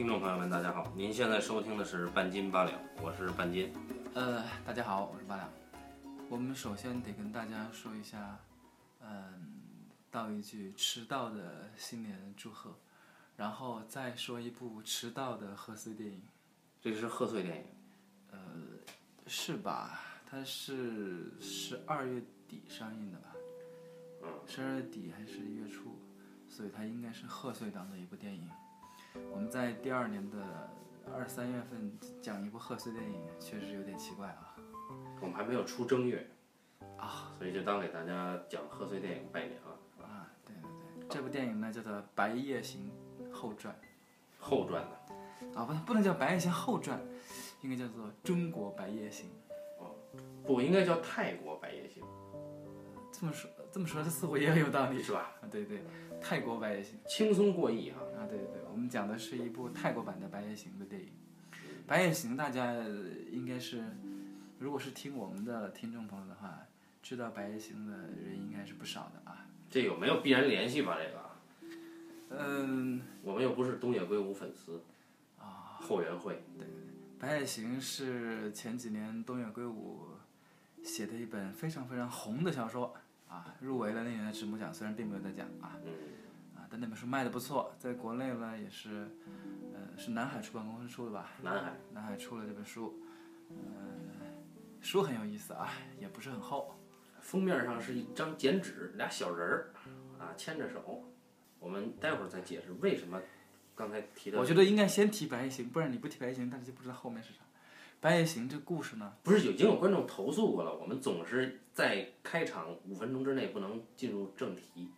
听众朋友们，大家好，您现在收听的是半斤八两，我是半斤。呃，大家好，我是八两。我们首先得跟大家说一下，嗯，道一句迟到的新年祝贺，然后再说一部迟到的贺岁电影，这个是贺岁电影，呃是吧？它是十二月底上映的吧？嗯，十二月底还是一月初，所以它应该是贺岁档的一部电影。我们在第二年的二三月份讲一部贺岁电影，确实有点奇怪啊。我们还没有出正月啊，所以就当给大家讲贺岁电影拜年了，啊，对对对，这部电影呢叫做《白夜行后传后传的。》啊，不不能叫《白夜行后传》，应该叫做《中国白夜行》。哦不应该叫泰国白夜行，这么说这么说，这似乎也很有道理。是吧？啊，对对，泰国白夜行轻松过亿哈。啊，对对对，我们讲的是一部泰国版的白夜行的电影。白夜行大家呃应该是，如果是听我们的听众朋友的话，知道白夜行的人应该是不少的啊。这有没有必然联系吧？这个，嗯，我们又不是东野圭吾粉丝啊。后援会，对白夜行是前几年东野圭吾写的一本非常非常红的小说啊，入围了那年的直木奖，虽然并没有得奖啊。嗯，啊，但那本书卖的不错，在国内呢也是，呃，是南海出版公司出的吧？南海，南海出了这本书，呃，书很有意思啊，也不是很厚。封面上是一张剪纸，俩小人儿啊牵着手。我们待会儿再解释为什么刚才提的。我觉得应该先提白夜行，不然你不提白夜行，大家就不知道后面是啥。白夜行这故事呢，不是已经有观众投诉过了，我们总是在开场五分钟之内不能进入正题，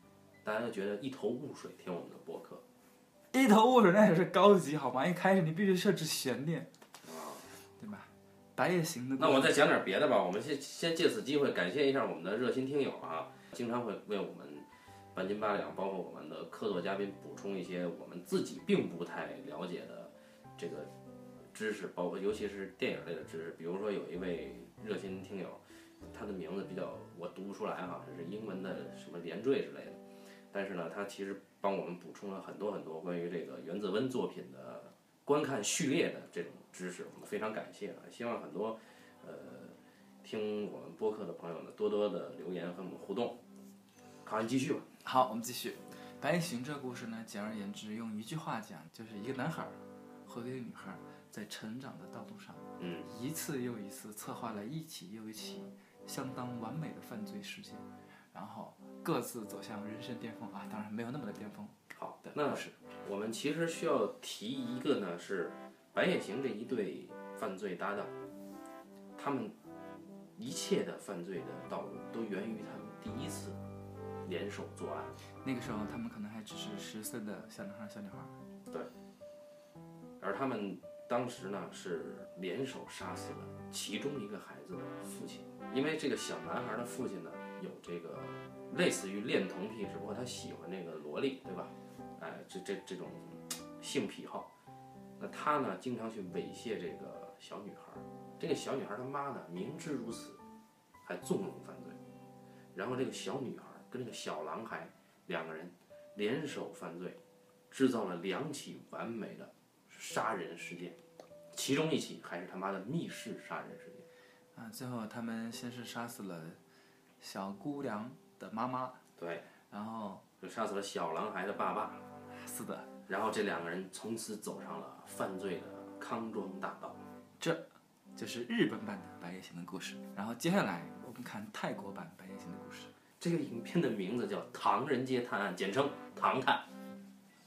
大家都觉得一头雾水听我们的播客。一头雾水那也是高级好吗？一开始你必须设置悬念，啊对吧？白夜行的，那我再讲点别的吧，我们先先借此机会感谢一下我们的热心听友啊，经常会为我们半斤八两，包括我们的客座嘉宾补充一些我们自己并不太了解的这个知识，包括尤其是电影类的知识。比如说有一位热心听友，他的名字比较我读不出来哈，这是英文的什么连缀之类的，但是呢，他其实帮我们补充了很多很多关于这个原子温作品的观看序列的这种知识，我们非常感谢啊！希望很多呃听我们播客的朋友呢，多多的留言和我们互动。好，你继续吧。好，我们继续。白夜行这故事呢，简而言之，用一句话讲，就是一个男孩和一个女孩在成长的道路上，嗯，一次又一次策划了一起又一起相当完美的犯罪事件，然后各自走向人生巅峰啊，当然没有那么的巅峰好的那故事。我们其实需要提一个呢，是白夜行这一对犯罪搭档，他们一切的犯罪的道路都源于他们第一次联手作案。那个时候他们可能还只是十岁的小男孩、小女孩对。而他们当时呢是联手杀死了其中一个孩子的父亲，因为这个小男孩的父亲呢有这个类似于恋童癖，只不过他喜欢这个萝莉，对吧？哎，这这这种性癖好，那他呢经常去猥亵这个小女孩，这个小女孩她妈呢明知如此，还纵容犯罪，然后这个小女孩跟这个小男孩两个人联手犯罪，制造了两起完美的杀人事件，其中一起还是他妈的密室杀人事件。啊，最后他们先是杀死了小姑娘的妈妈，对，然后就杀死了小男孩的爸爸，是的，然后这两个人从此走上了犯罪的康庄大道。这就是日本版的《白夜行》的故事。然后接下来我们看泰国版《白夜行》的故事。这个影片的名字叫《唐人街探案》，简称《唐探》。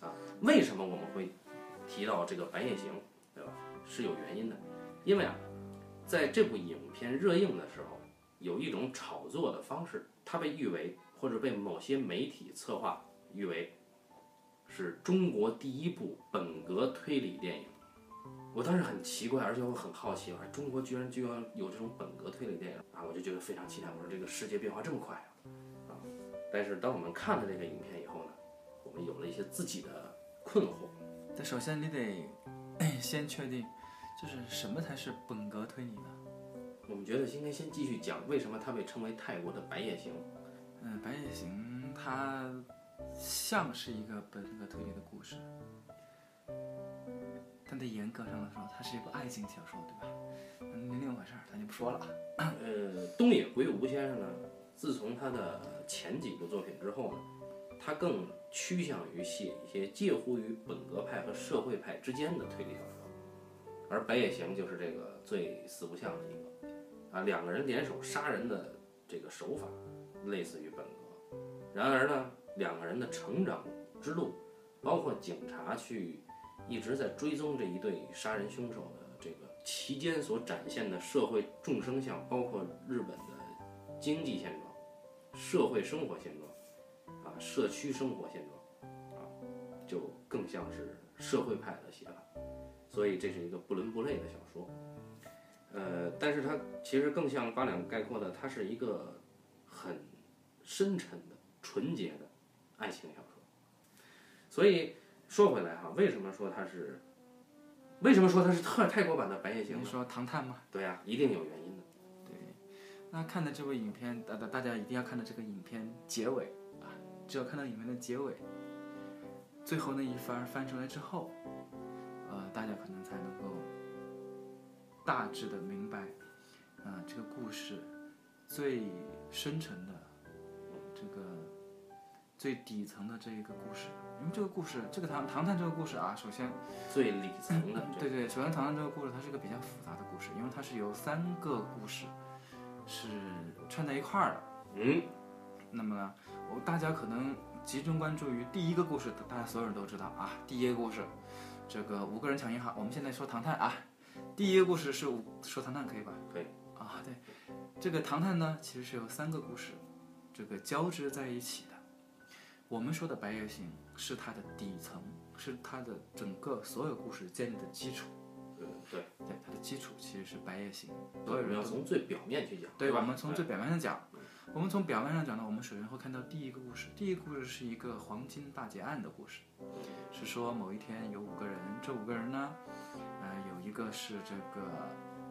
啊，为什么我们会提到这个《白夜行》，对吧？是有原因的，因为啊，在这部影片热映的时候，有一种炒作的方式，它被誉为或者被某些媒体策划誉为是中国第一部本格推理电影。我当时很奇怪，而且我很好奇，我说中国居然居然有这种本格推理电影啊！我就觉得非常期待。我说这个世界变化这么快！啊，但是当我们看了这个影片以后呢，我们有了一些自己的困惑。但首先你得 先确定，就是什么才是本格推理呢？我们觉得应该先继续讲为什么它被称为泰国的白夜行。嗯，《白夜行》它像是一个本格推理的故事，但在严格上来说，它是一部爱情小说，对吧？那另一回事儿，咱就不说了。呃，东野圭吾先生呢，自从他的前几部作品之后呢，他更趋向于写一些介乎于本格派和社会派之间的推理小说，而《白夜行》就是这个最四不像的一个。啊，两个人联手杀人的这个手法类似于本格，然而呢，两个人的成长之路，包括警察去一直在追踪这一对杀人凶手的这个期间所展现的社会众生相，包括日本的经济现状、社会生活现状、社区生活现状啊，就更像是社会派的写法，所以这是一个不伦不类的小说。呃，但是它其实更像八两概括的，它是一个很深沉的、纯洁的爱情小说。所以说回来哈，为什么说它是？为什么说它是泰泰国版的《白夜行》？你说《唐探》吗？对呀、一定有原因的。那看的这部影片，大大大家一定要看到这个影片结尾啊！只有看到影片的结尾，最后那一番翻出来之后，呃，大家可能才能够大致的明白，啊、这个故事最深沉的这个最底层的这一个故事。因为这个故事，这个唐唐探这个故事啊，首先最里层的这对对，首先《唐探》这个故事它是一个比较复杂的故事，因为它是由三个故事是串在一块儿的。嗯，那么呢，我大家可能集中关注于第一个故事，大家所有人都知道啊。第一个故事，这个五个人抢银行，我们现在说唐探啊。第一个故事是五说唐探可以吧？可以。啊，对，这个唐探呢，其实是由三个故事这个交织在一起的。我们说的《白夜行》是它的底层，是它的整个所有故事建立的基础。嗯，对，对，它的基础其实是《白夜行》，所有人要从最表面去讲，对，吧？我们从最表面上讲，我们从表面上讲呢，我们首先会看到第一个故事。第一个故事是一个黄金大劫案的故事，是说某一天有五个人，这五个人呢，呃，有一个是这个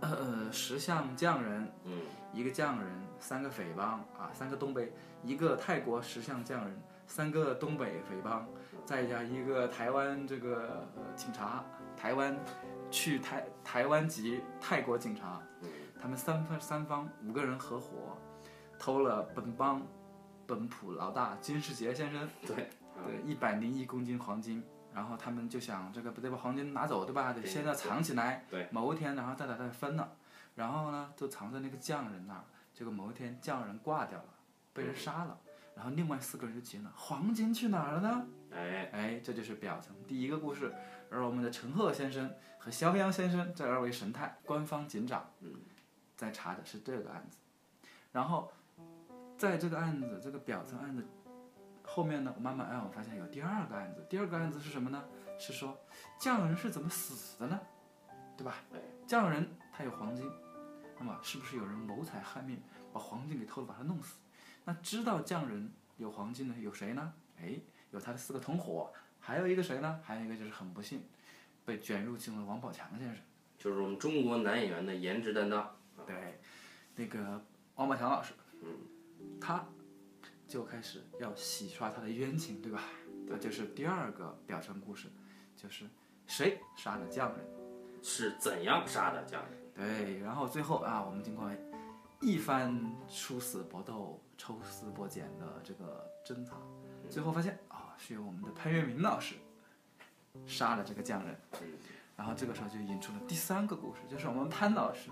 呃石像匠人，嗯，一个匠人，三个匪帮啊，三个东北，一个泰国石像匠人，三个东北匪帮，再加一个台湾这个、呃、警察，台湾去台台湾籍泰国警察，他们三方三方五个人合伙，偷了本邦本普老大金世杰先生对，啊对一百零一公斤黄金，然后他们就想这个不得把黄金拿走对吧？得对先要藏起来，对，某一天然后再把它分了，然后呢就藏在那个匠人那儿，结果某一天匠人挂掉了，被人杀了，然后另外四个人就急了，黄金去哪儿了呢？哎，哎，这就是表层第一个故事。而我们的陈赫先生和肖央先生这二位神探，官方警长，嗯，在查的是这个案子。然后，在这个案子这个表层案子后面呢，我慢慢哎，我发现有第二个案子。第二个案子是什么呢？是说匠人是怎么死的呢？对吧？哎，匠人他有黄金，那么是不是有人谋财害命，把黄金给偷了，把他弄死？那知道匠人有黄金的有谁呢？哎，有他的四个同伙，还有一个谁呢？还有一个就是很不幸，被卷入进了王宝强先生。就是我们中国男演员的颜值担当，对，那个王宝强老师，他就开始要洗刷他的冤情，对吧？这就是第二个表层故事，就是谁杀了匠人。是怎样杀的匠人？对，然后最后啊，我们经过一番殊死搏斗、抽丝剥茧的这个侦查，最后发现啊，是由我们的潘粤明老师杀了这个匠人。然后这个时候就引出了第三个故事，就是我们潘老师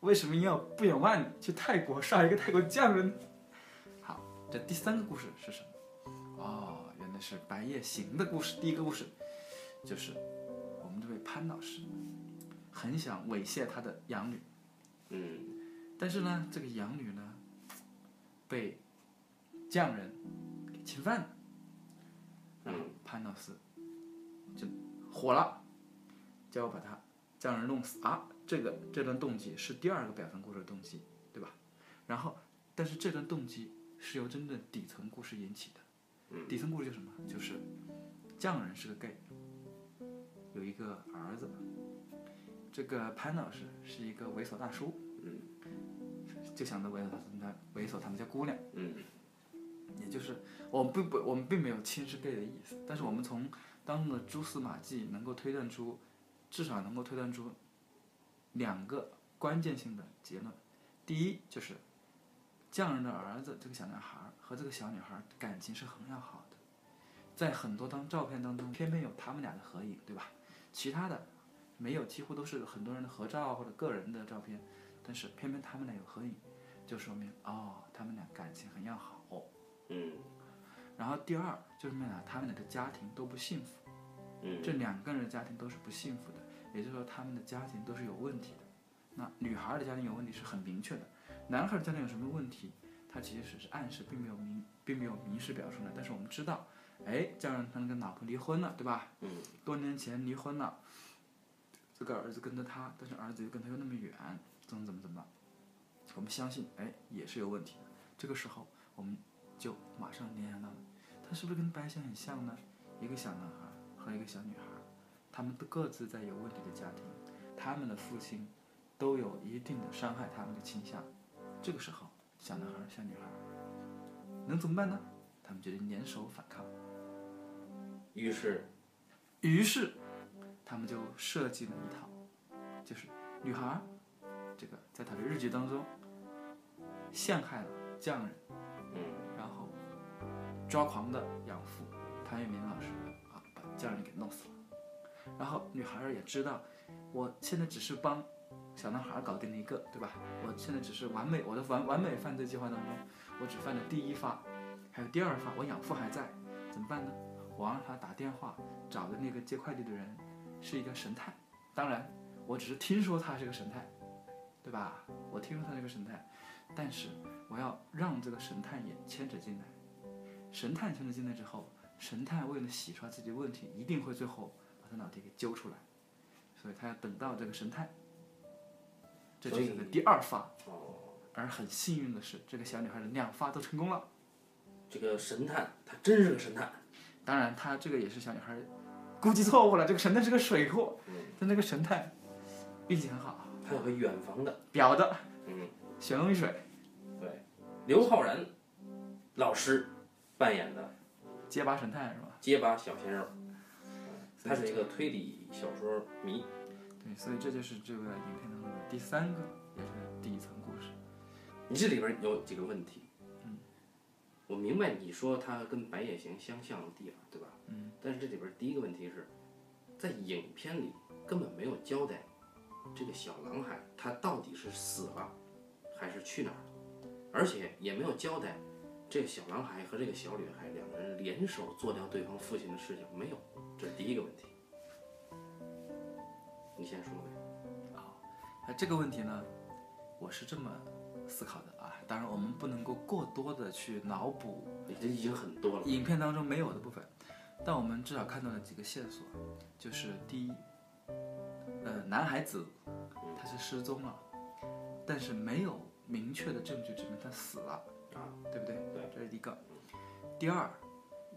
为什么要不远万里去泰国杀一个泰国匠人？好，这第三个故事是什么？哦，原来是《白夜行》的故事。第一个故事就是我们这位潘老师很想猥亵他的养女，嗯，但是呢，这个养女呢被匠人给侵犯了，然后潘老师就火了，就要把他匠人弄死啊！这个这段动机是第二个表层故事的动机，对吧？然后，但是这段动机是由真正底层故事引起的。底层故事就是什么？就是匠人是个 gay，有一个儿子。这个潘老师是一个猥琐大叔，就想着猥琐他们家猥琐他们家姑娘。嗯，也就是我们并不我们并没有轻视 gay 的意思，但是我们从当中的蛛丝马迹能够推断出，至少能够推断出两个关键性的结论。第一就是匠人的儿子这个小男孩儿和这个小女孩儿感情是很要好的，在很多张照片当中，偏偏有他们俩的合影，对吧？其他的没有，几乎都是很多人的合照或者个人的照片，但是偏偏他们俩有合影，就说明哦，他们俩感情很要好。嗯然后第二就是什么呢？他们俩的家庭都不幸福，嗯这两个人的家庭都是不幸福的，也就是说他们的家庭都是有问题的。那女孩的家庭有问题是很明确的，男孩儿家庭有什么问题，他其实是暗示，并没有明，并没有明示表述呢。但是我们知道，哎，这样他跟老婆离婚了，对吧？嗯多年前离婚了，这个儿子跟着他，但是儿子又跟他又那么远，怎么怎么怎么，我们相信，哎，也是有问题的。这个时候，我们就马上联想到了，他是不是跟白显很像呢？一个小男孩和一个小女孩，他们都各自在有问题的家庭，他们的父亲都有一定的伤害他们的倾向。这个时候，小男孩、小女孩能怎么办呢？他们决定联手反抗。于是于是，他们就设计了一套，就是女孩儿这个在他的日记当中陷害了匠人，嗯然后抓狂的养父潘粤明老师啊，把匠人给弄死了。然后女孩儿也知道，我现在只是帮小男孩搞定了一个，对吧？我现在只是完美我的完完美犯罪计划当中，我只犯了第一发，还有第二发，我养父还在，怎么办呢？我让他打电话找的那个接快递的人是一个神探，当然我只是听说他是个神探，对吧？我听说他是个神探，但是我要让这个神探也牵扯进来。神探牵扯进来之后，神探为了洗刷自己的问题，一定会最后把他老爹给揪出来，所以他要等到这个神探，这就是他的第二发。哦，而很幸运的是，这个小女孩的两发都成功了。这个神探他真是个神探。当然，他这个也是小女孩估计错误了，这个神探是个水货，嗯，但那个神探运气很好，还有个远房的，表的嗯，血浓于水，对，刘昊然老师扮演的结巴神探是吧？结巴小鲜肉，他是一个推理小说迷。对，所以这就是这个影片当中的第三个，也是第一层故事。你这里边有几个问题，嗯，我明白你说他跟白夜行相像的地方，对吧？嗯，但是这里边第一个问题是，在影片里根本没有交代这个小男孩他到底是死了还是去哪儿了，而且也没有交代这个小男孩和这个小女孩两个人联手做掉对方父亲的事情，没有，这是第一个问题。你先说呗。那这个问题呢，我是这么思考的啊。当然，我们不能够过多的去脑补你这已经很多了。影片当中没有的部分，但我们至少看到了几个线索，就是第一，呃，男孩子他是失踪了，但是没有明确的证据证明他死了，啊，对不对？对，这是第一个。第二，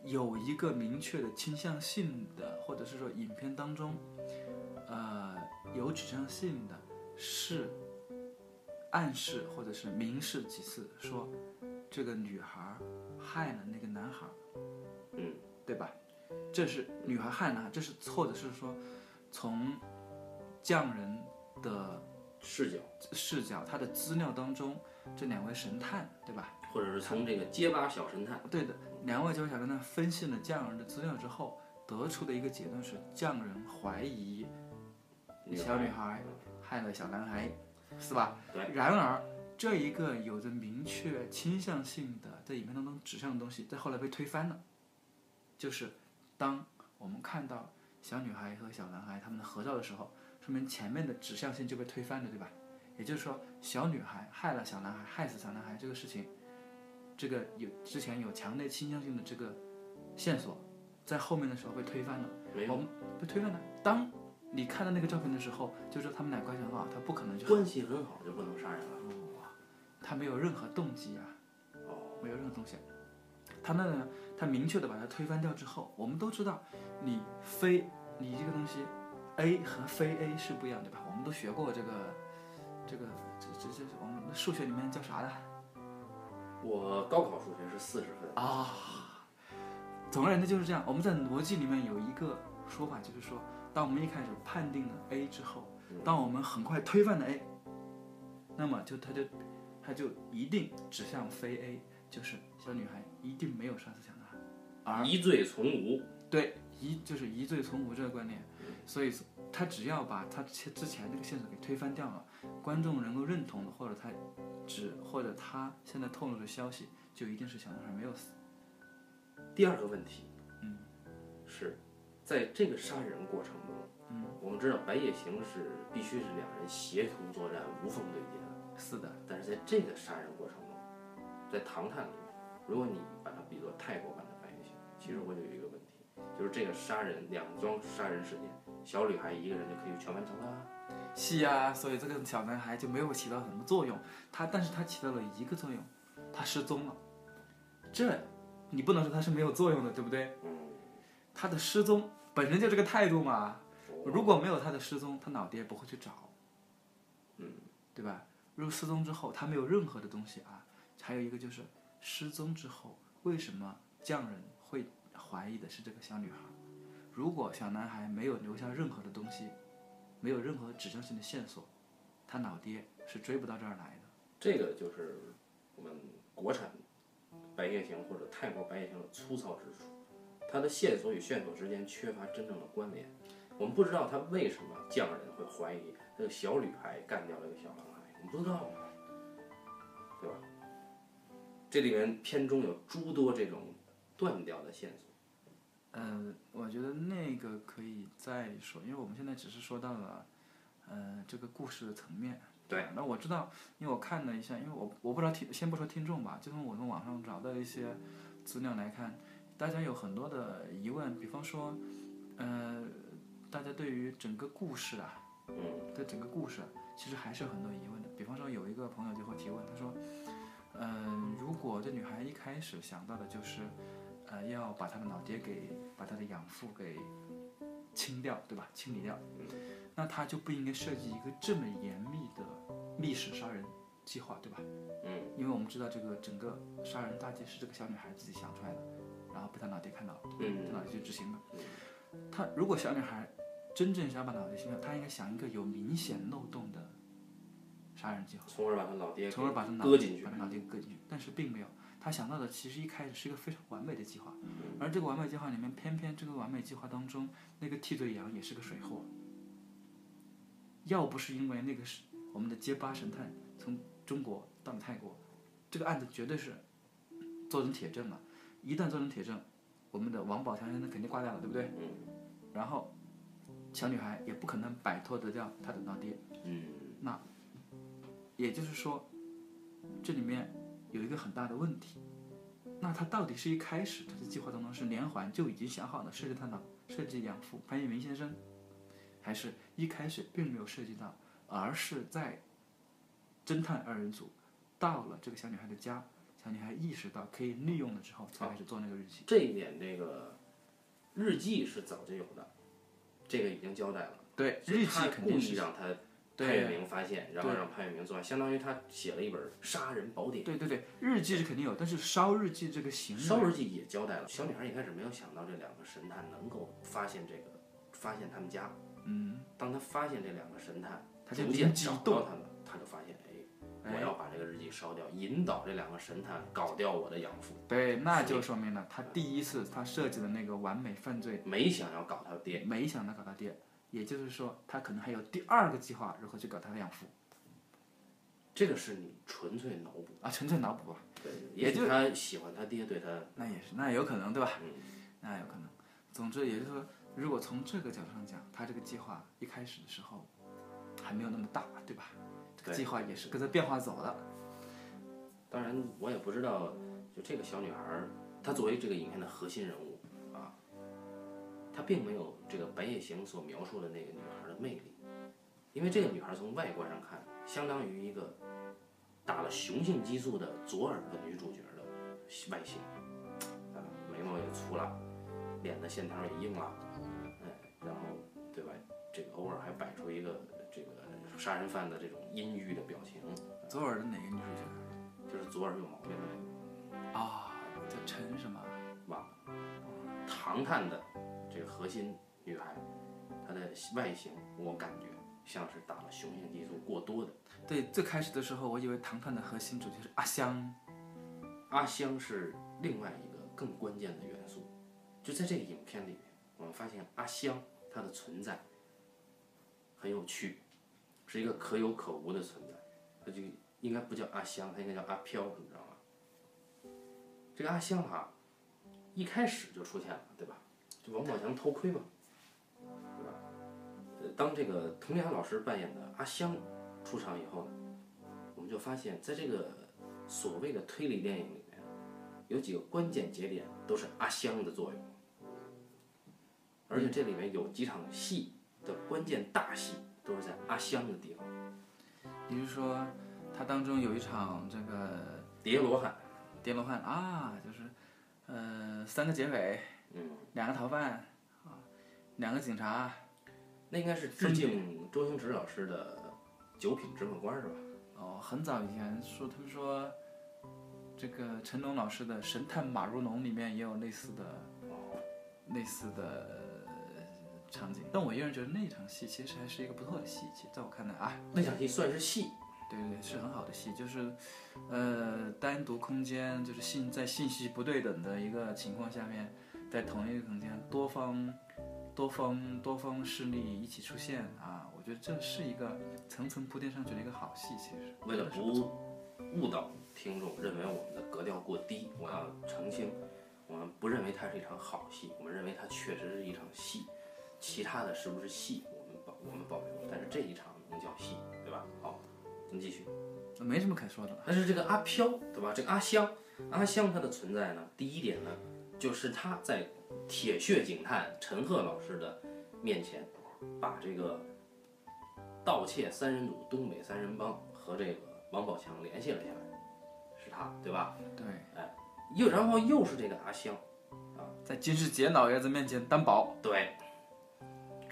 有一个明确的倾向性的，或者是说影片当中，呃，有指向性的，是暗示或者是明示几次说，这个女孩害了那个男孩，嗯，对吧？这是女孩害男孩，这是错的是说从匠人的视角，视角，他的资料当中，这两位神探，对吧？或者是从这个结巴小神探，对的，两位结巴小神探分析了匠人的资料之后，得出的一个结论是，匠人怀疑小女孩害了小男孩，是吧？对。然而，这一个有着明确倾向性的在影片当中指向的东西，在后来被推翻了。就是当我们看到小女孩和小男孩他们的合照的时候，说明前面的指向性就被推翻了，对吧？也就是说，小女孩害了小男孩，害死小男孩这个事情，这个有之前有强烈倾向性的这个线索，在后面的时候被推翻了。没有我们被推翻了。当你看到那个照片的时候，就知道他们俩关系很好，他不可能就关系很好就不能杀人了。他没有任何动机啊，哦，没有任何东西。他那呢，他明确的把它推翻掉之后，我们都知道，你非你这个东西，A 和非 A 是不一样，对吧？我们都学过这个，这个这这这我们的数学里面叫啥的我高考数学是四十分，啊？总而言之就是这样。我们在逻辑里面有一个说法，就是说，当我们一开始判定了 A 之后，当我们很快推翻了 A，那么就它就它就一定指向非 A，就是小女孩一定没有杀死小男孩，而疑罪从无。对疑就是疑罪从无这个观念，所以他只要把他之之前这个线索给推翻掉了，观众能够认同的，或者他只或者他现在透露的消息，就一定是小男孩没有死。第二个问题，嗯，是在这个杀人过程中，嗯，我们知道白夜行是必须是两人协同作战、无缝对接的，是的。但是在这个杀人过程中，在《唐探》里面，如果你把它比作泰国版的白夜行，其实我就有一个问题。就是这个杀人两桩杀人事件，小女孩一个人就可以全完成了。是呀，所以这个小男孩就没有起到什么作用。他，但是他起到了一个作用，他失踪了。这，你不能说他是没有作用的，对不对？嗯。他的失踪本身就这个态度嘛。如果没有他的失踪，他老爹不会去找。嗯。对吧？如果失踪之后，他没有任何的东西啊。还有一个就是失踪之后，为什么匠人会？怀疑的是这个小女孩。如果小男孩没有留下任何的东西，没有任何指向性的线索，他老爹是追不到这儿来的。这个就是我们国产《白夜行》或者泰国《白夜行》的粗糙之处，它的线索与线索之间缺乏真正的关联。我们不知道他为什么匠人会怀疑这个小女孩干掉了个小男孩，我们不知道，对吧？这里面片中有诸多这种断掉的线索。嗯，我觉得那个可以再说，因为我们现在只是说到了，呃，这个故事的层面。对。那我知道，因为我看了一下，因为我我不知道听，先不说听众吧，就从我从网上找到一些资料来看，大家有很多的疑问，比方说，呃，大家对于整个故事啊，嗯，对整个故事，啊其实还是有很多疑问的。比方说，有一个朋友就会提问，他说，嗯，如果这女孩一开始想到的就是。呃，要把她的老爹给，把她的养父给清掉，对吧？清理掉，那她就不应该设计一个这么严密的密室杀人计划，对吧？嗯，因为我们知道这个整个杀人大计是这个小女孩自己想出来的，然后被他老爹看到，嗯，他老爹就执行了。他如果小女孩真正想把老爹清掉，他应该想一个有明显漏洞的杀人计划，从而把他老爹，从而把他搁进去，把他老爹搁进去，但是并没有。他想到的其实一开始是一个非常完美的计划，而这个完美计划里面，偏偏这个完美计划当中，那个替罪羊也是个水货。要不是因为那个是我们的结巴神探从中国到了泰国，这个案子绝对是做成铁证了。一旦做成铁证，我们的王宝强先生肯定挂掉了，对不对？然后小女孩也不可能摆脱得掉她的老爹。那也就是说，这里面。有一个很大的问题，那他到底是一开始他的计划当中是连环就已经想好了设计他的设计养父潘粤明先生，还是一开始并没有涉及到，而是在侦探二人组到了这个小女孩的家，小女孩意识到可以利用了之后才开始做那个日记。这一点，这个日记是早就有的，这个已经交代了。对，日记肯定是让他。潘粤明发现，然后让潘粤明作案，相当于他写了一本杀人宝典。对对对，日记是肯定有，但是烧日记这个行为，烧日记也交代了。小女孩一开始没有想到这两个神探能够发现这个，发现他们家。嗯。当他发现这两个神探，他就逐渐找到他们，他就发现，哎，我要把这个日记烧掉，引导这两个神探搞掉我的养父。对，那就说明了他第一次他设计的那个完美犯罪，没想要搞他爹，没想到搞他爹。也就是说，他可能还有第二个计划，如何去搞他的养父。这个是你纯粹脑补啊，纯粹脑补吧。对，也就他喜欢他爹，对他那也是，那也有可能，对吧？嗯，那有可能。总之，也就是说，如果从这个角度上讲，他这个计划一开始的时候还没有那么大，对吧？这个计划也是跟着变化走的。当然，我也不知道，就这个小女孩，她作为这个影片的核心人物啊。她并没有这个《白夜行》所描述的那个女孩的魅力，因为这个女孩从外观上看，相当于一个打了雄性激素的左耳的女主角的外形，啊，眉毛也粗了，脸的线条也硬了，哎，然后对吧？这个偶尔还摆出一个杀人犯的这种阴郁的表情。左耳的哪个女主角？就是左耳有毛病的那个。啊，叫陈什么？忘了。唐探的这个核心女孩，她的外形我感觉像是打了雄性激素过多的。对，最开始的时候，我以为《唐探》的核心主角是阿香，阿香是另外一个更关键的元素。就在这个影片里面，我们发现阿香她的存在很有趣，是一个可有可无的存在。她就应该不叫阿香，他应该叫阿飘，你知道吗？这个阿香哈、一开始就出现了，对吧？就王宝强偷窥嘛，对吧？当这个佟丽娅老师扮演的阿香出场以后呢，我们就发现，在这个所谓的推理电影里面，有几个关键节点都是阿香的作用，而且这里面有几场戏的关键大戏都是在阿香的地方。比如说，它当中有一场这个叠罗汉，叠罗汉啊，就是呃三个劫匪，嗯，两个逃犯啊，两个警察，那应该是致敬周星驰老师的《九品芝麻官》是吧？哦，很早以前说他们说，这个成龙老师的《神探马如龙》里面也有类似的类似的呃场景，但我依然觉得那场戏其实还是一个不错的戏，在我看来啊，那场戏算是戏，对对对，是很好的戏，就是呃单独空间就是信在信息不对等的一个情况下面，在同一个空间多方多方多方势力一起出现啊，我觉得这是一个层层铺垫上去的一个好戏，其实为了不误导听众认为我们的格调过低，我要澄清，我们不认为它是一场好戏，我们认为它确实是一场戏，其他的是不是戏，我们保我们保留，但是这一场能叫戏，对吧？好，咱们继续。没什么可说的了。但是这个阿飘，对吧？这个阿香，阿香她的存在呢，第一点呢，就是她在铁血警探陈赫老师的面前，把这个盗窃三人组东北三人帮和这个王宝强联系了下来，是他，对吧？对，哎又然后又是这个阿香，啊在金世杰老爷子面前担保，对，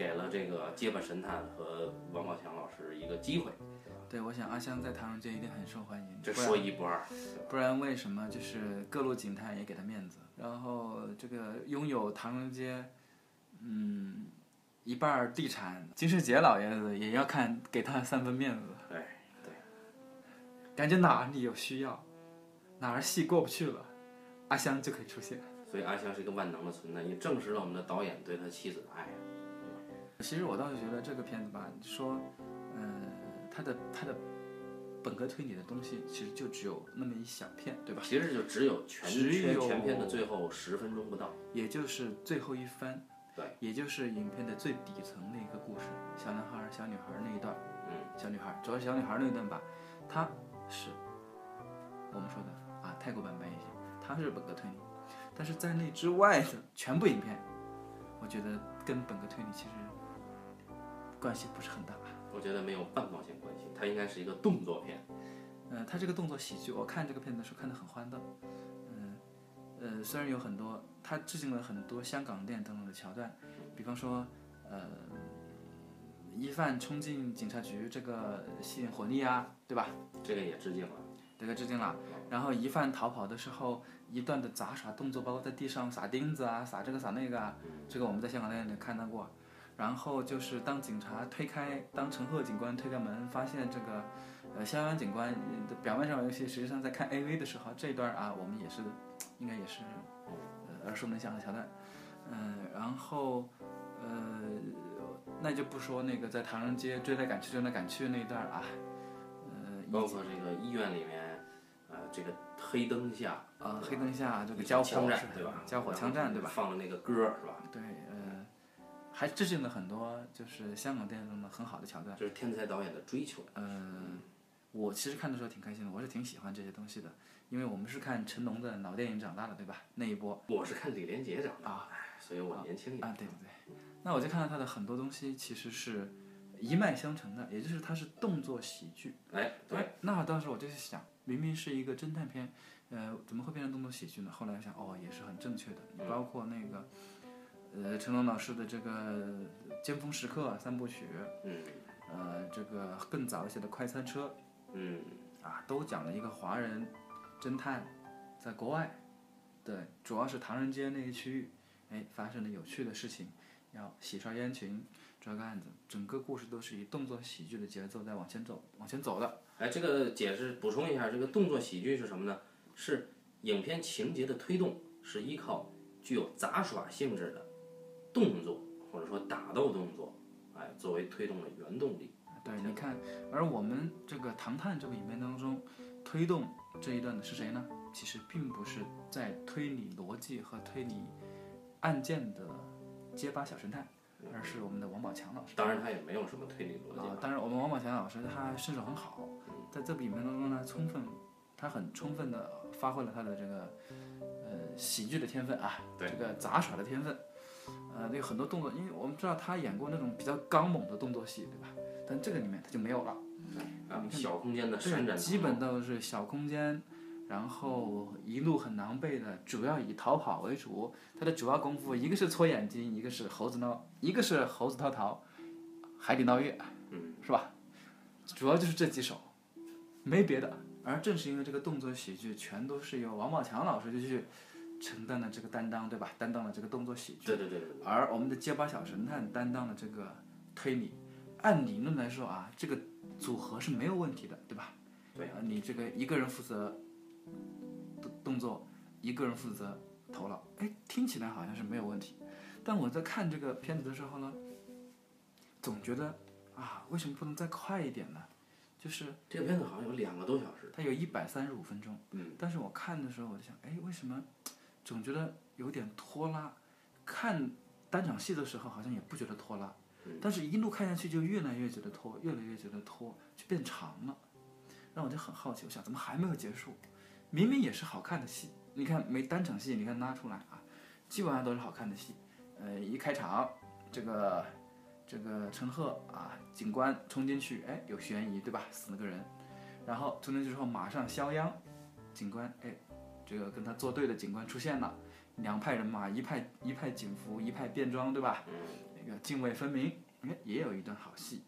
给了这个结巴神探和王宝强老师一个机会，对我想阿香在唐人街一定很受欢迎，这说一不二，不然为什么就是各路警探也给他面子？然后这个拥有唐人街，嗯，一半地产，金世杰老爷子也要看给他三分面子。对对。感觉哪里有需要，哪儿戏过不去了，阿香就可以出现。所以阿香是一个万能的存在，也证实了我们的导演对他妻子的爱。其实我倒是觉得这个片子吧，说，呃，它的它的本格推理的东西其实就只有那么一小片，对吧？其实就只有全只有全全片的最后十分钟不到。也就是最后一番，对，也就是影片的最底层的一个故事，小男孩儿、小女孩儿那一段，嗯，小女孩儿，主要是小女孩儿那一段吧，它是我们说的啊泰国版本一些，它是本格推理，但是在那之外的全部影片，我觉得跟本格推理其实关系不是很大。我觉得没有半毛钱关系，它应该是一个动作片。呃，它这个动作喜剧，我看这个片子的时候看得很欢乐。嗯，呃，虽然有很多，它致敬了很多香港电影当中的桥段，比方说，呃，疑犯冲进警察局这个吸引火力啊，对吧？这个也致敬了。这个致敬了。然后疑犯逃跑的时候，一段的杂耍动作，包括在地上撒钉子啊，撒这个撒那个啊，这个我们在香港电影里看到过。然后就是当警察推开，当陈赫警官推开门，发现这个，呃，肖央警官呃表面上玩游戏，实际上在看 AV 的时候，这一段啊，我们也是，应该也是，呃，耳熟能详的桥段。嗯、然后，呃，那就不说那个在唐人街追来赶去、追来赶去那一段啊，呃，包括这个医院里面，呃，这个黑灯下，啊，黑灯下这个交火枪战，对吧？交火枪战对吧？放的那个歌儿是吧？对，呃，还致敬了很多就是香港电影中的很好的桥段。这是天才导演的追求。嗯，我其实看的时候挺开心的，我是挺喜欢这些东西的，因为我们是看成龙的老电影长大的，对吧？那一波我是看李连杰长大，啊所以我年轻一点。啊，对对对，那我就看到他的很多东西其实是一脉相承的，也就是它是动作喜剧。哎，对，哎，那当时我就在想，明明是一个侦探片，呃，怎么会变成动作喜剧呢？后来想，哦，也是很正确的。包括那个，呃，成龙老师的这个《尖峰时刻》三部曲，嗯呃，这个更早一些的《快餐车嗯，》啊，都讲了一个华人侦探在国外，对，主要是唐人街那一区域，哎发生了有趣的事情，要洗刷冤情，抓个案子，整个故事都是以动作喜剧的节奏在往前走，往前走的。哎，这个解释补充一下，这个动作喜剧是什么呢？是影片情节的推动是依靠具有杂耍性质的动作或者说打斗动作，哎，作为推动的原动力。对，你看，而我们这个《唐探》这部影片当中，推动这一段的是谁呢？其实并不是在推理逻辑和推理案件的结巴小神探，而是我们的王宝强老师。当然，他也没有什么推理逻辑啊，当然，我们王宝强老师他身手很好，在这部影片当中呢，充分，他很充分的发挥了他的这个呃喜剧的天分啊，对这个杂耍的天分，呃，那个很多动作，因为我们知道他演过那种比较刚猛的动作戏，对吧？但这个里面他就没有了，啊，小空间的闪对，展，基本都是小空间，然后一路很狼狈的，主要以逃跑为主。他的主要功夫，一个是搓眼睛，一个是猴子闹，一个是猴子掏桃，海底捞月，嗯，是吧？主要就是这几首，没别的。而正是因为这个动作喜剧全都是由王宝强老师就去承担了这个担当，对吧？担当了这个动作喜剧。对对对对对，而我们的结巴小神探担当了这个推理。按理论来说啊，这个组合是没有问题的，对吧？对啊，你这个一个人负责动动作，一个人负责头脑，哎，听起来好像是没有问题。但我在看这个片子的时候呢，总觉得啊，为什么不能再快一点呢？就是这个片子好像有两个多小时，它有一百三十五分钟，嗯，但是我看的时候我就想，哎，为什么总觉得有点拖拉？看单场戏的时候好像也不觉得拖拉，但是一路看下去就越来越觉得拖，越来越觉得拖，就变长了，让我就很好奇，我想怎么还没有结束？明明也是好看的戏，你看每单场戏你看拉出来啊，基本上都是好看的戏，呃，一开场这个这个陈赫啊，警官冲进去，哎，有悬疑对吧？死了个人，然后冲进去之后马上肖央，警官哎，这个跟他作对的警官出现了，两派人马，一派一派警服，一派便装对吧？那个泾渭分明，哎，也有一段好戏，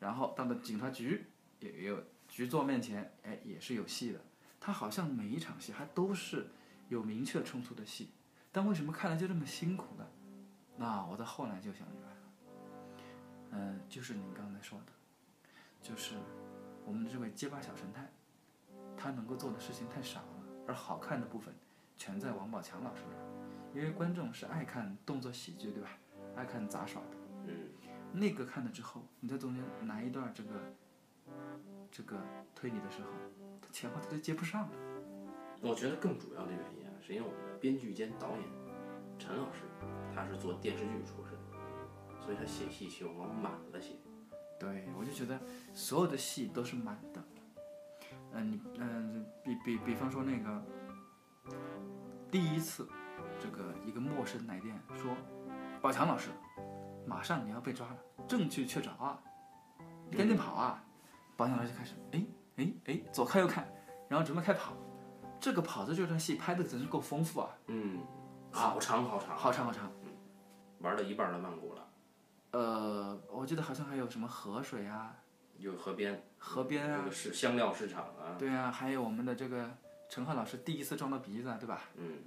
然后到了警察局也也有局座面前，哎，也是有戏的。他好像每一场戏还都是有明确冲突的戏，但为什么看了就这么辛苦呢？那我到后来就想明白了，嗯、就是您刚才说的，就是我们的这位结巴小神探，他能够做的事情太少了，而好看的部分全在王宝强老师那儿，因为观众是爱看动作喜剧，对吧？爱看杂耍的。嗯，那个看了之后，你在中间来一段这个这个推理的时候，他前后他就接不上了。我觉得更主要的原因啊，是因为我们的编剧兼导演陈老师，他是做电视剧出身的，所以他写戏喜欢往满了写。对，我就觉得所有的戏都是满的。嗯，你嗯，比比比方说那个第一次，这个一个陌生来电说，宝强老师，马上你要被抓了，证据确凿啊，你赶紧跑啊！宝强老师就开始，哎哎哎，左看右看，然后准备开跑。这个跑的这段戏拍的真是够丰富啊，嗯，好长好长，好长好长。玩到一半儿的曼谷了，呃，我记得好像还有什么河水啊，有河边，河边啊是香料市场啊，对啊，还有我们的这个陈赫老师第一次撞到鼻子啊，对吧？嗯，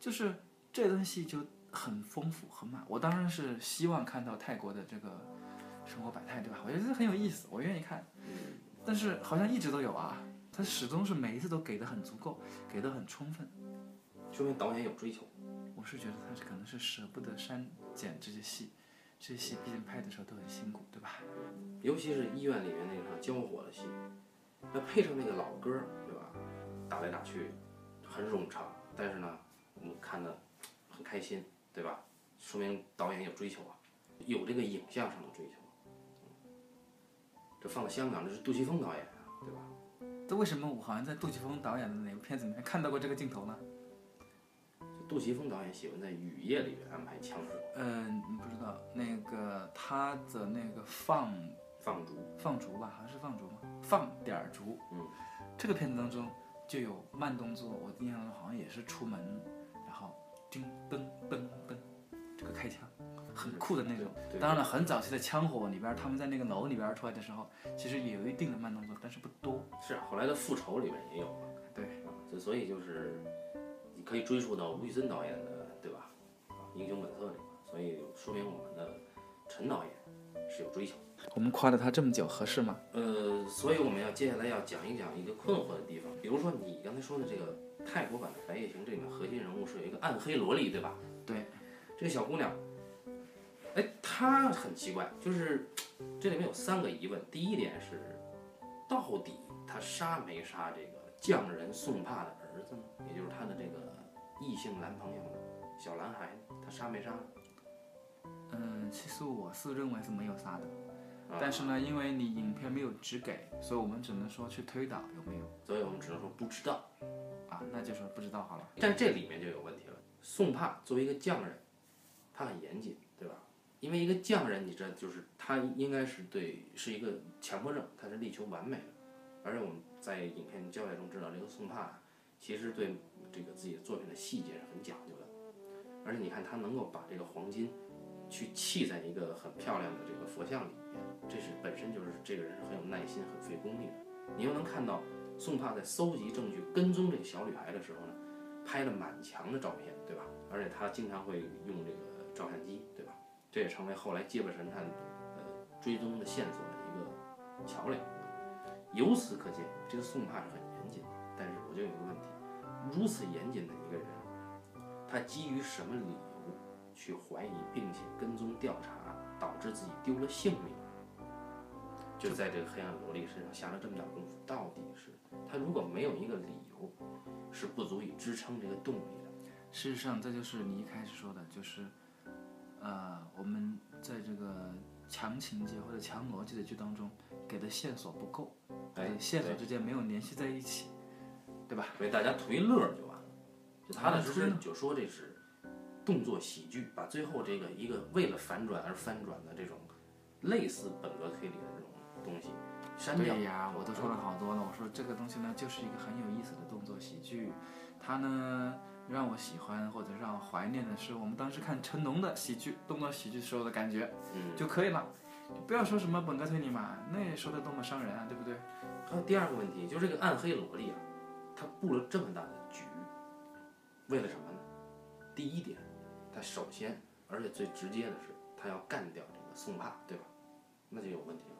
就是这东西就很丰富很满。我当然是希望看到泰国的这个生活百态，对吧？我觉得这很有意思，我愿意看。但是好像一直都有啊，他始终是每一次都给的很足够，给的很充分。说明导演有追求。我是觉得他是可能是舍不得删减这些戏，这些戏毕竟拍的时候都很辛苦，对吧？尤其是医院里面那场交火的戏，那配上那个老歌儿，对吧？打来打去，很冗长，但是呢，我们看的很开心，对吧？说明导演有追求啊，有这个影像上的追求。嗯这放在香港，这是杜琪峰导演啊，对吧？这为什么我好像在杜琪峰导演的哪个片子里面看到过这个镜头呢？杜琪峰导演喜欢在雨夜里面安排枪手嗯，你不知道那个他的那个放放逐，放逐吧，好像是放逐吗？放点儿逐。嗯，这个片子当中就有慢动作，我印象中好像也是出门，然后叮噔噔噔，这个开枪，很酷的那种。当然了，很早期的枪火里边，他们在那个楼里边出来的时候，其实也有一定的慢动作，但是不多。是啊后来的复仇里面也有嘛，对，所以就是你可以追溯到吴宇森导演的，对吧？啊，英雄本色》里嘛，所以说明我们的陈导演是有追求。我们夸了他这么久，合适吗？呃，所以我们要接下来要讲一讲一个困惑的地方，比如说你刚才说的这个泰国版的《白夜行》，这里面核心人物是有一个暗黑萝莉，对吧？对，这个小姑娘，哎，她很奇怪，就是这里面有三个疑问。第一点是，到底她杀没杀这个匠人宋帕的儿子呢？也就是她的这个异性男朋友呢？小男孩，她杀没杀呢？嗯，其实我是认为是没有杀的，啊但是呢，因为你影片没有只给，所以我们只能说去推导有没有所以我们只能说不知道。啊，那就是不知道好了。但这里面就有问题了。宋帕作为一个匠人，他很严谨，对吧？因为一个匠人，你知道，就是他应该是对是一个强迫症，他是力求完美的。而且我们在影片交代中知道，这个宋帕其实对这个自己的作品的细节是很讲究的。而且你看，他能够把这个黄金去砌在一个很漂亮的这个佛像里面，这是本身就是这个人是很有耐心、很费功力的。你又能看到宋帕在搜集证据、跟踪这个小女孩的时候呢，拍了满墙的照片，对吧？而且他经常会用这个照相机，对吧？这也成为后来结巴神探呃追踪的线索的一个桥梁。由此可见，这个宋帕是很严谨的。但是我就有一个问题：如此严谨的一个人，他基于什么理由去怀疑并且跟踪调查，导致自己丢了性命？就在这个黑暗萝莉身上下了这么大功夫，到底是他如果没有一个理由，是不足以支撑这个动力的。事实上，这就是你一开始说的，就是，呃，我们在这个强情节或者强逻辑的剧当中给的线索不够，哎呃线索之间没有联系在一起，对吧？所以大家图一乐就完了，就踏踏实实就说这是动作喜剧，把最后这个一个为了反转而翻转的这种类似本格推理的这种东西删掉。对呀，我都说了好多了。我说这个东西呢，就是一个很有意思的动作喜剧，它呢让我喜欢或者让我怀念的是我们当时看成龙的喜剧动作喜剧时候的感觉嗯，就可以了。不要说什么本格推理嘛，那也说的多么伤人啊，对不对？还有第二个问题，就是这个暗黑萝莉啊，她布了这么大的局，为了什么呢？第一点，她首先而且最直接的是，他要干掉这个宋帕，对吧？那就有问题了，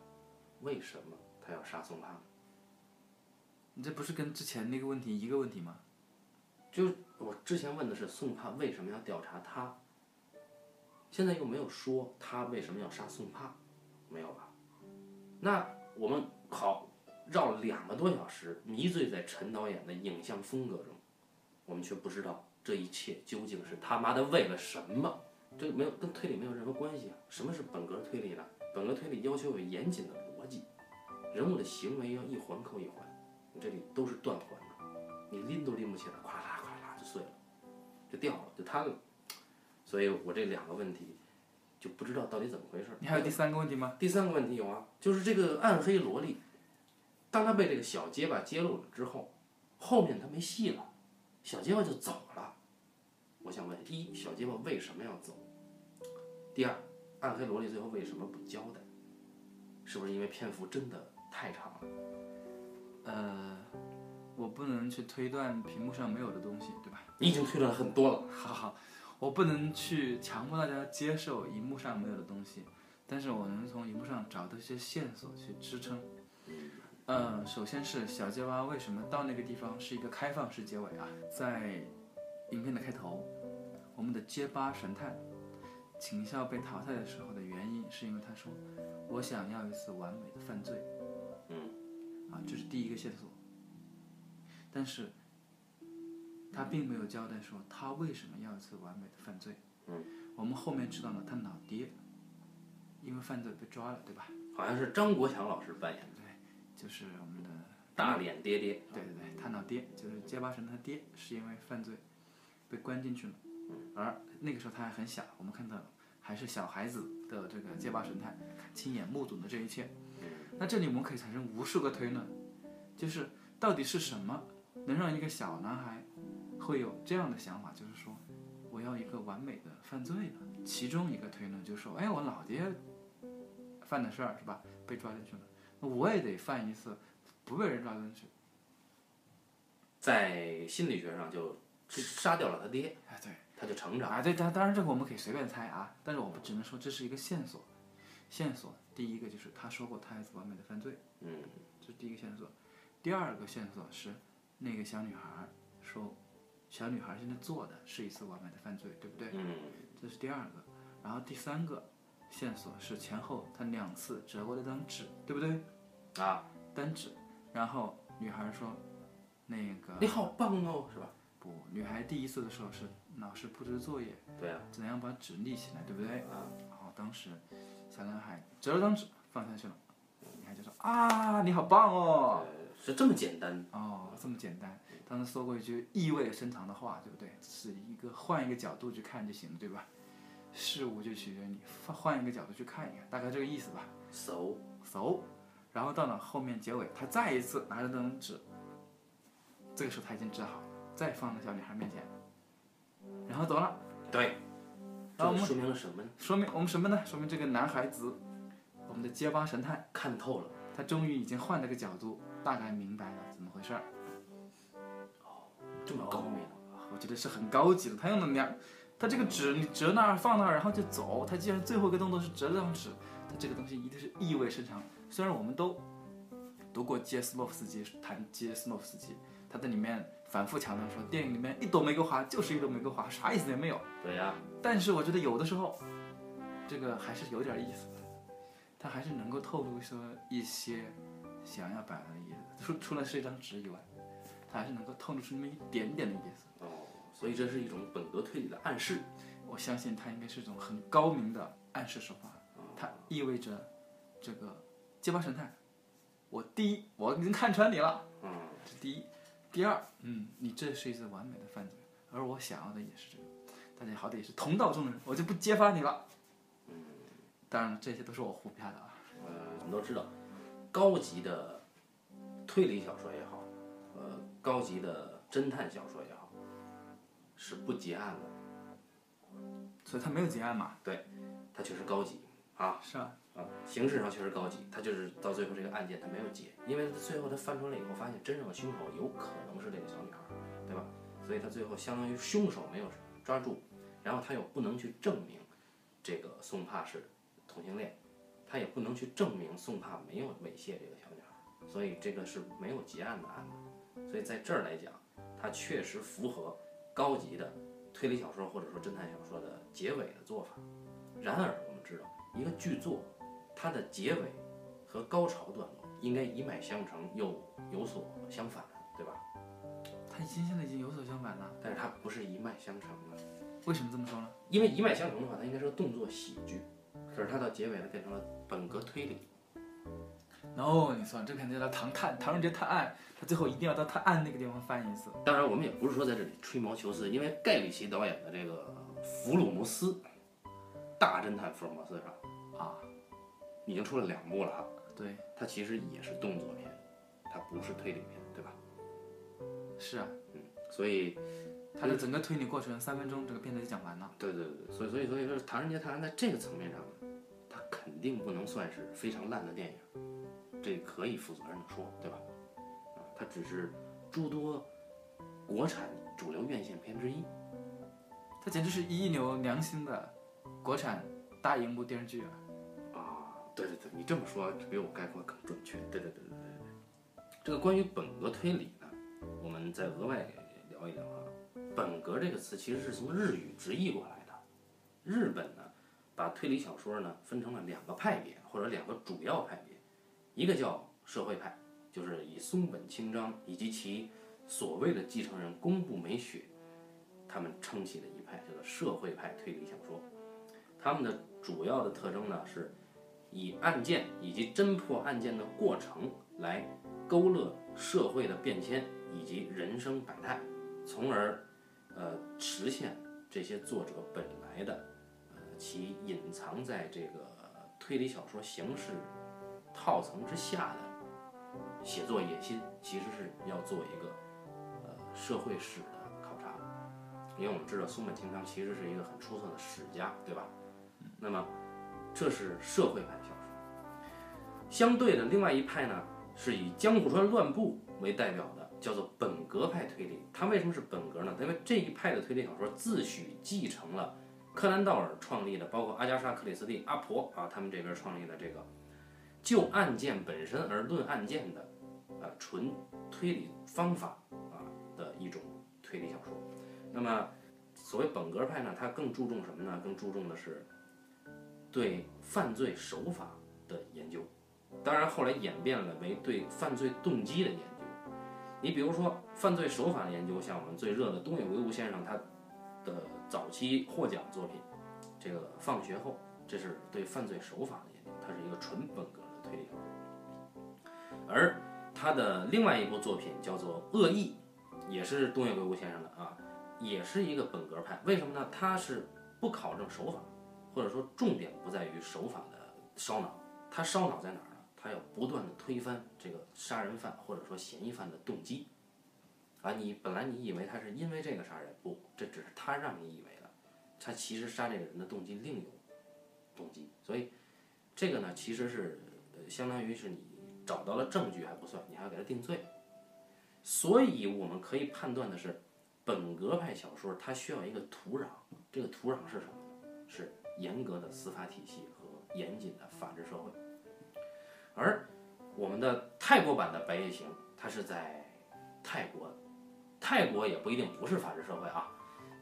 为什么他要杀宋帕呢？你这不是跟之前那个问题一个问题吗？就我之前问的是宋帕为什么要调查他，现在又没有说他为什么要杀宋帕，没有吧？那我们好绕了两个多小时，迷醉在陈导演的影像风格中，我们却不知道这一切究竟是他妈的为了什么？这没有跟推理没有任何关系啊！什么是本格推理呢？本格推理要求有严谨的逻辑，人物的行为要一环扣一环，你这里都是断环的。你拎都拎不起来，咵啦啦咵啦啦就碎了，就掉了，就瘫了。所以我这两个问题就不知道到底怎么回事。你还有第三个问题吗？第三个问题有啊，就是这个暗黑萝莉，当她被这个小结巴揭露了之后，后面她没戏了，小结巴就走了。我想问：一，小结巴为什么要走？第二，暗黑萝莉最后为什么不交代？是不是因为篇幅真的太长了？呃，我不能去推断屏幕上没有的东西，对吧？你已经推断了很多了。好好，我不能去强迫大家接受荧幕上没有的东西，但是我能从荧幕上找到一些线索去支撑。嗯，首先是小结巴为什么到那个地方是一个开放式结尾啊？在影片的开头，我们的结巴神探秦孝被淘汰的时候的原因，是因为他说：“我想要一次完美的犯罪。”嗯，啊，这是第一个线索。但是他并没有交代说他为什么要一次完美的犯罪。嗯，我们后面知道了他老爹因为犯罪被抓了，对吧？好像是张国强老师扮演的对就是我们的大脸爹爹。对对对，他老爹就是结巴神他爹，是因为犯罪被关进去了。而那个时候他还很小，我们看到还是小孩子的这个结巴神态亲眼目睹了这一切。那这里我们可以产生无数个推论，就是到底是什么能让一个小男孩会有这样的想法，就是说我要一个完美的犯罪呢？其中一个推论就是说，哎，我老爹犯的事儿是吧，被抓进去了，那我也得犯一次，不被人抓进去。在心理学上就杀掉了他爹。哎，对，他就成长。啊，对，当当然这个我们可以随便猜啊，但是我们只能说这是一个线索。线索第一个就是他说过他儿子完美的犯罪，嗯，这是第一个线索。第二个线索是那个小女孩儿说，小女孩儿现在做的是一次完美的犯罪，对不对？嗯，这是第二个。然后第三个线索是前后他两次折过那张纸，对不对？啊，单纸。然后女孩儿说，那个你好棒哦，是吧？不，女孩第一次的时候是老师布置作业，对啊，怎样把纸立起来，对不对？啊，然后，当时小男孩折了张纸放下去了，女孩就说啊，你好棒哦。呃是这么简单。哦，这么简单。当时说过一句意味深长的话，对不对？是一个换一个角度去看就行了，对吧？事物就取决于你换换一个角度去看一看，大概这个意思吧。So，so，然后到了后面结尾，他再一次拿着那张纸，这个时候他已经治好了，再放到小女孩面前，然后走了。对，然后我们说明了什么呢？说明我们什么呢？说明这个男孩子，我们的结巴神探，看透了。他终于已经换了个角度，大概明白了怎么回事儿。哦这么高明，我觉得是很高级的。他用的两，他这个纸你折那儿放那儿，然后就走。他既然最后一个动作是折这张纸，他这个东西一定是意味深长。虽然我们都读过杰斯洛夫斯基谈杰斯洛夫斯基，他在里面反复强调说，电影里面一朵玫瑰花就是一朵玫瑰花，啥意思也没有。对呀、但是我觉得有的时候，这个还是有点意思的，它还是能够透露说一些想要表达的意思。除除了是一张纸以外，它还是能够透露出那么一点点的意思。哦，所以这是一种本格推理的暗示。我相信它应该是一种很高明的暗示手法，它意味着这个结巴神探，我第一我已经看穿你了，嗯，这第一，第二，嗯，你这是一次完美的犯罪，而我想要的也是这个，大家好歹也是同道中人，我就不揭发你了。嗯，当然了，这些都是我胡编的啊。呃，我们都知道，高级的推理小说也好，呃，高级的侦探小说也好，是不结案的。所以他没有结案嘛？对，他确实高级啊是啊，啊，形式上确实高级。它就是到最后这个案件它没有结，因为最后他翻出来以后，发现真正的凶手有可能是这个小女孩，对吧？所以他最后相当于凶手没有抓住，然后他又不能去证明这个宋帕是同性恋，他也不能去证明宋帕没有猥亵这个小女孩，所以这个是没有结案的案子。所以在这儿来讲，它确实符合高级的推理小说或者说侦探小说的结尾的做法。然而，我们知道，一个剧作它的结尾和高潮段落应该一脉相承，又有所相反，对吧？它已经现在已经有所相反了。但是它不是一脉相承的，为什么这么说呢？因为一脉相承的话，它应该是个动作喜剧，可是它到结尾呢变成了本格推理。no，你错了，这肯定叫《唐探》，唐人街探案，他最后一定要到探案那个地方翻一次。当然，我们也不是说在这里吹毛求疵，因为盖里奇导演的这个《福鲁摩斯》大侦探福尔摩斯是吧？啊，已经出了两部了哈，对，它其实也是动作片，它不是推理片，对吧？是啊，嗯所以，它的整个推理过程三分钟，这个片子就讲完了。对对对，所以所以所以说，《唐人街探案》在这个层面上，它肯定不能算是非常烂的电影，这可以负责任的说，对吧？啊，它只是诸多国产主流院线片之一。它简直是一流良心的国产大荧幕电视剧啊！啊，对对对，你这么说比我概括更准确。对对对对对。这个关于本格推理呢，我们再额外聊一聊啊。本格这个词其实是从日语直译过来的。日本呢，把推理小说呢分成了两个派别或者两个主要派别，一个叫社会派，就是以松本清张以及其所谓的继承人宫部美雪，他们撑起的一派叫做社会派推理小说。他们的主要的特征呢是以案件以及侦破案件的过程来勾勒社会的变迁以及人生百态，从而呃实现这些作者本来的呃其隐藏在这个推理小说形式套层之下的写作野心，其实是要做一个呃社会史的考察，因为我们知道松本清张其实是一个很出色的史家，对吧？那么这是社会派小说。相对的，另外一派呢，是以江户川乱步为代表的，叫做本格派推理。它为什么是本格呢？因为这一派的推理小说自诩继承了柯南道尔创立的，包括阿加莎·克里斯蒂、阿婆啊他们这边创立的这个就案件本身而论案件的啊纯推理方法啊的一种推理小说。那么所谓本格派呢，它更注重什么呢？更注重的是对犯罪手法的研究。当然，后来演变了为对犯罪动机的研究。你比如说犯罪手法的研究，像我们最热的东野圭吾先生他的早期获奖作品，这个《放学后》，这是对犯罪手法的研究，它是一个纯本格的推理。而他的另外一部作品叫做《恶意》，也是东野圭吾先生的啊，也是一个本格派。为什么呢？他是不考证手法，或者说重点不在于手法的烧脑，他烧脑在哪儿呢？他要不断的推翻这个杀人犯或者说嫌疑犯的动机，啊，你本来你以为他是因为这个杀人，不，这只是他让你以为的，他其实杀这个人的动机另有动机，所以这个呢，其实是呃相当于是你找到了证据还不算，你还要给他定罪，所以我们可以判断的是，本格派小说它需要一个土壤，这个土壤是什么？是严格的司法体系和严谨的法治社会。而我们的泰国版的《白夜行》，它是在泰国，泰国也不一定不是法治社会啊，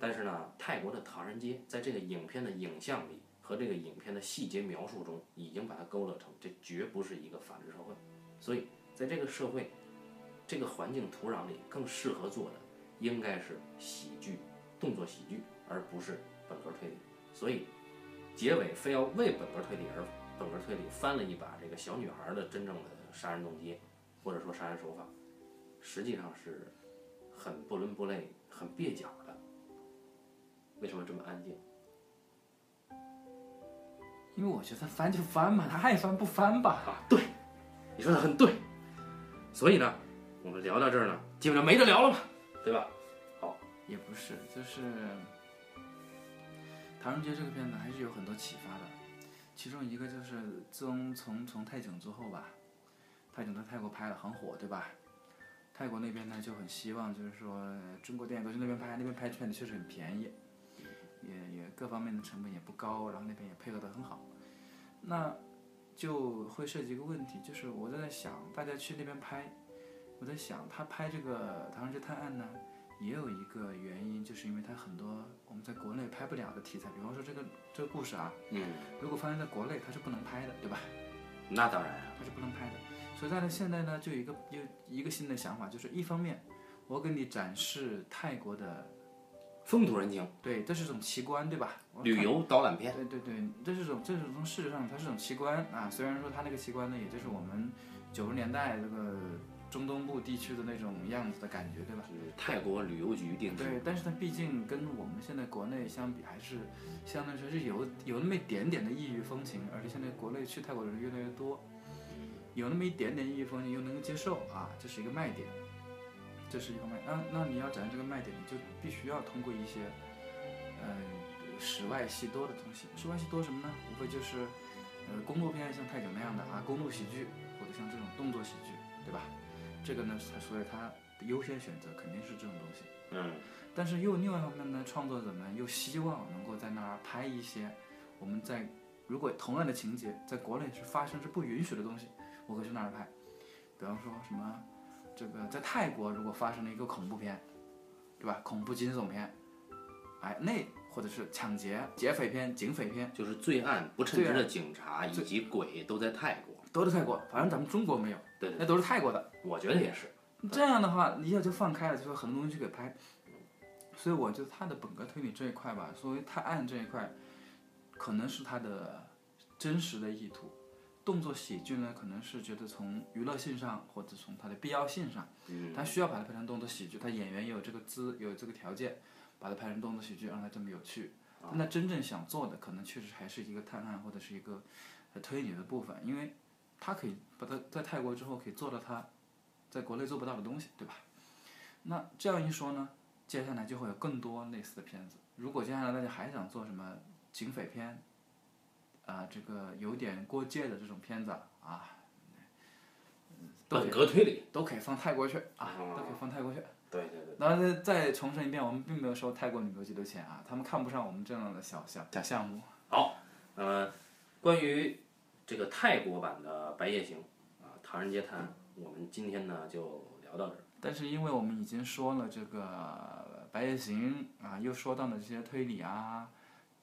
但是呢，泰国的唐人街在这个影片的影像里和这个影片的细节描述中，已经把它勾勒成这绝不是一个法治社会，所以在这个社会、这个环境土壤里，更适合做的应该是喜剧、动作喜剧，而不是本格推理。所以结尾非要为本格推理而。本格推理翻了一把这个小女孩的真正的杀人动机，或者说杀人手法，实际上是很不伦不类、很蹩脚的。为什么这么安静？因为我觉得翻就翻嘛，他爱翻不翻吧。啊，对，你说的很对。所以呢，我们聊到这儿呢，基本上没得聊了嘛，对吧？好，也不是，就是《唐人街》这个片子还是有很多启发的。其中一个就是自从从从泰囧之后吧，泰囧在泰国拍了很火，对吧？泰国那边呢就很希望，就是说中国电影都去那边拍，那边拍片子确实很便宜，也也各方面的成本也不高，然后那边也配合得很好，那就会涉及一个问题，就是我在想，大家去那边拍，我在想他拍这个《唐人街探案》呢。也有一个原因，就是因为它很多我们在国内拍不了的题材，比方说这个这个故事啊，嗯，如果发生在国内，它是不能拍的，对吧？那当然啊，它是不能拍的。所以在现在呢，就有一个有一个新的想法，就是一方面，我给你展示泰国的风土人情，对，这是一种奇观，对吧？旅游导览片，对对对，这是种这是从事实上它是种奇观啊。虽然说它那个奇观呢，也就是我们九十年代这个。中东部地区的那种样子的感觉，对吧？是泰国旅游局定制。对，但是它毕竟跟我们现在国内相比，还是相对来说是有有那么一点点的异域风情，而且现在国内去泰国的人越来越多，有那么一点点异域风情又能够接受啊，这是一个卖点，这是一个卖。那那你要展现这个卖点，你就必须要通过一些，呃，室外戏多的东西。室外戏多什么呢？无非就是，呃，公路片像泰囧那样的啊，公路喜剧，或者像这种动作喜剧，对吧？这个呢，所以他优先选择肯定是这种东西。嗯，但是又另外一方面呢，创作者们又希望能够在那儿拍一些我们在如果同样的情节在国内是发生是不允许的东西，我可以去那儿拍。比方说什么，这个在泰国如果发生了一个恐怖片，对吧？恐怖惊悚片，哎，那或者是抢劫、劫匪片、警匪片，就是罪案不称职的警察以及鬼都在泰国。都在泰国，反正咱们中国没有，对，那都是泰国的。我觉得也是。这样的话，一下就放开了，就说很多东西去给拍。所以我觉得他的本格推理这一块吧，作为探案这一块，可能是他的真实的意图。动作喜剧呢，可能是觉得从娱乐性上，或者从它的必要性上，他需要把它拍成动作喜剧，他演员也有这个资，有这个条件，把它拍成动作喜剧，让它这么有趣。但他真正想做的，可能确实还是一个探案或者是一个推理的部分，因为。他可以把他在泰国之后可以做到他在国内做不到的东西对吧？那这样一说呢接下来就会有更多类似的片子。如果接下来大家还想做什么警匪片啊这个有点过界的这种片子啊本格推理。都可以放泰国去啊都可以放泰国去。对对对。那再重申一遍我们并没有收泰国旅游局的钱啊他们看不上我们这样的小小小项目。好呃关于这个泰国版的《白夜行》啊，唐人街探案。我们今天呢就聊到这儿，但是因为我们已经说了这个《白夜行》啊，又说到了这些推理啊、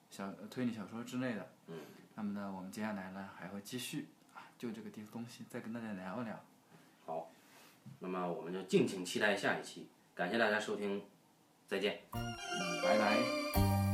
小推理小说之类的。嗯，那么呢，我们接下来呢还会继续啊，就这个地东西再跟大家聊一聊。好，那么我们就敬请期待下一期，感谢大家收听，再见。嗯，拜拜。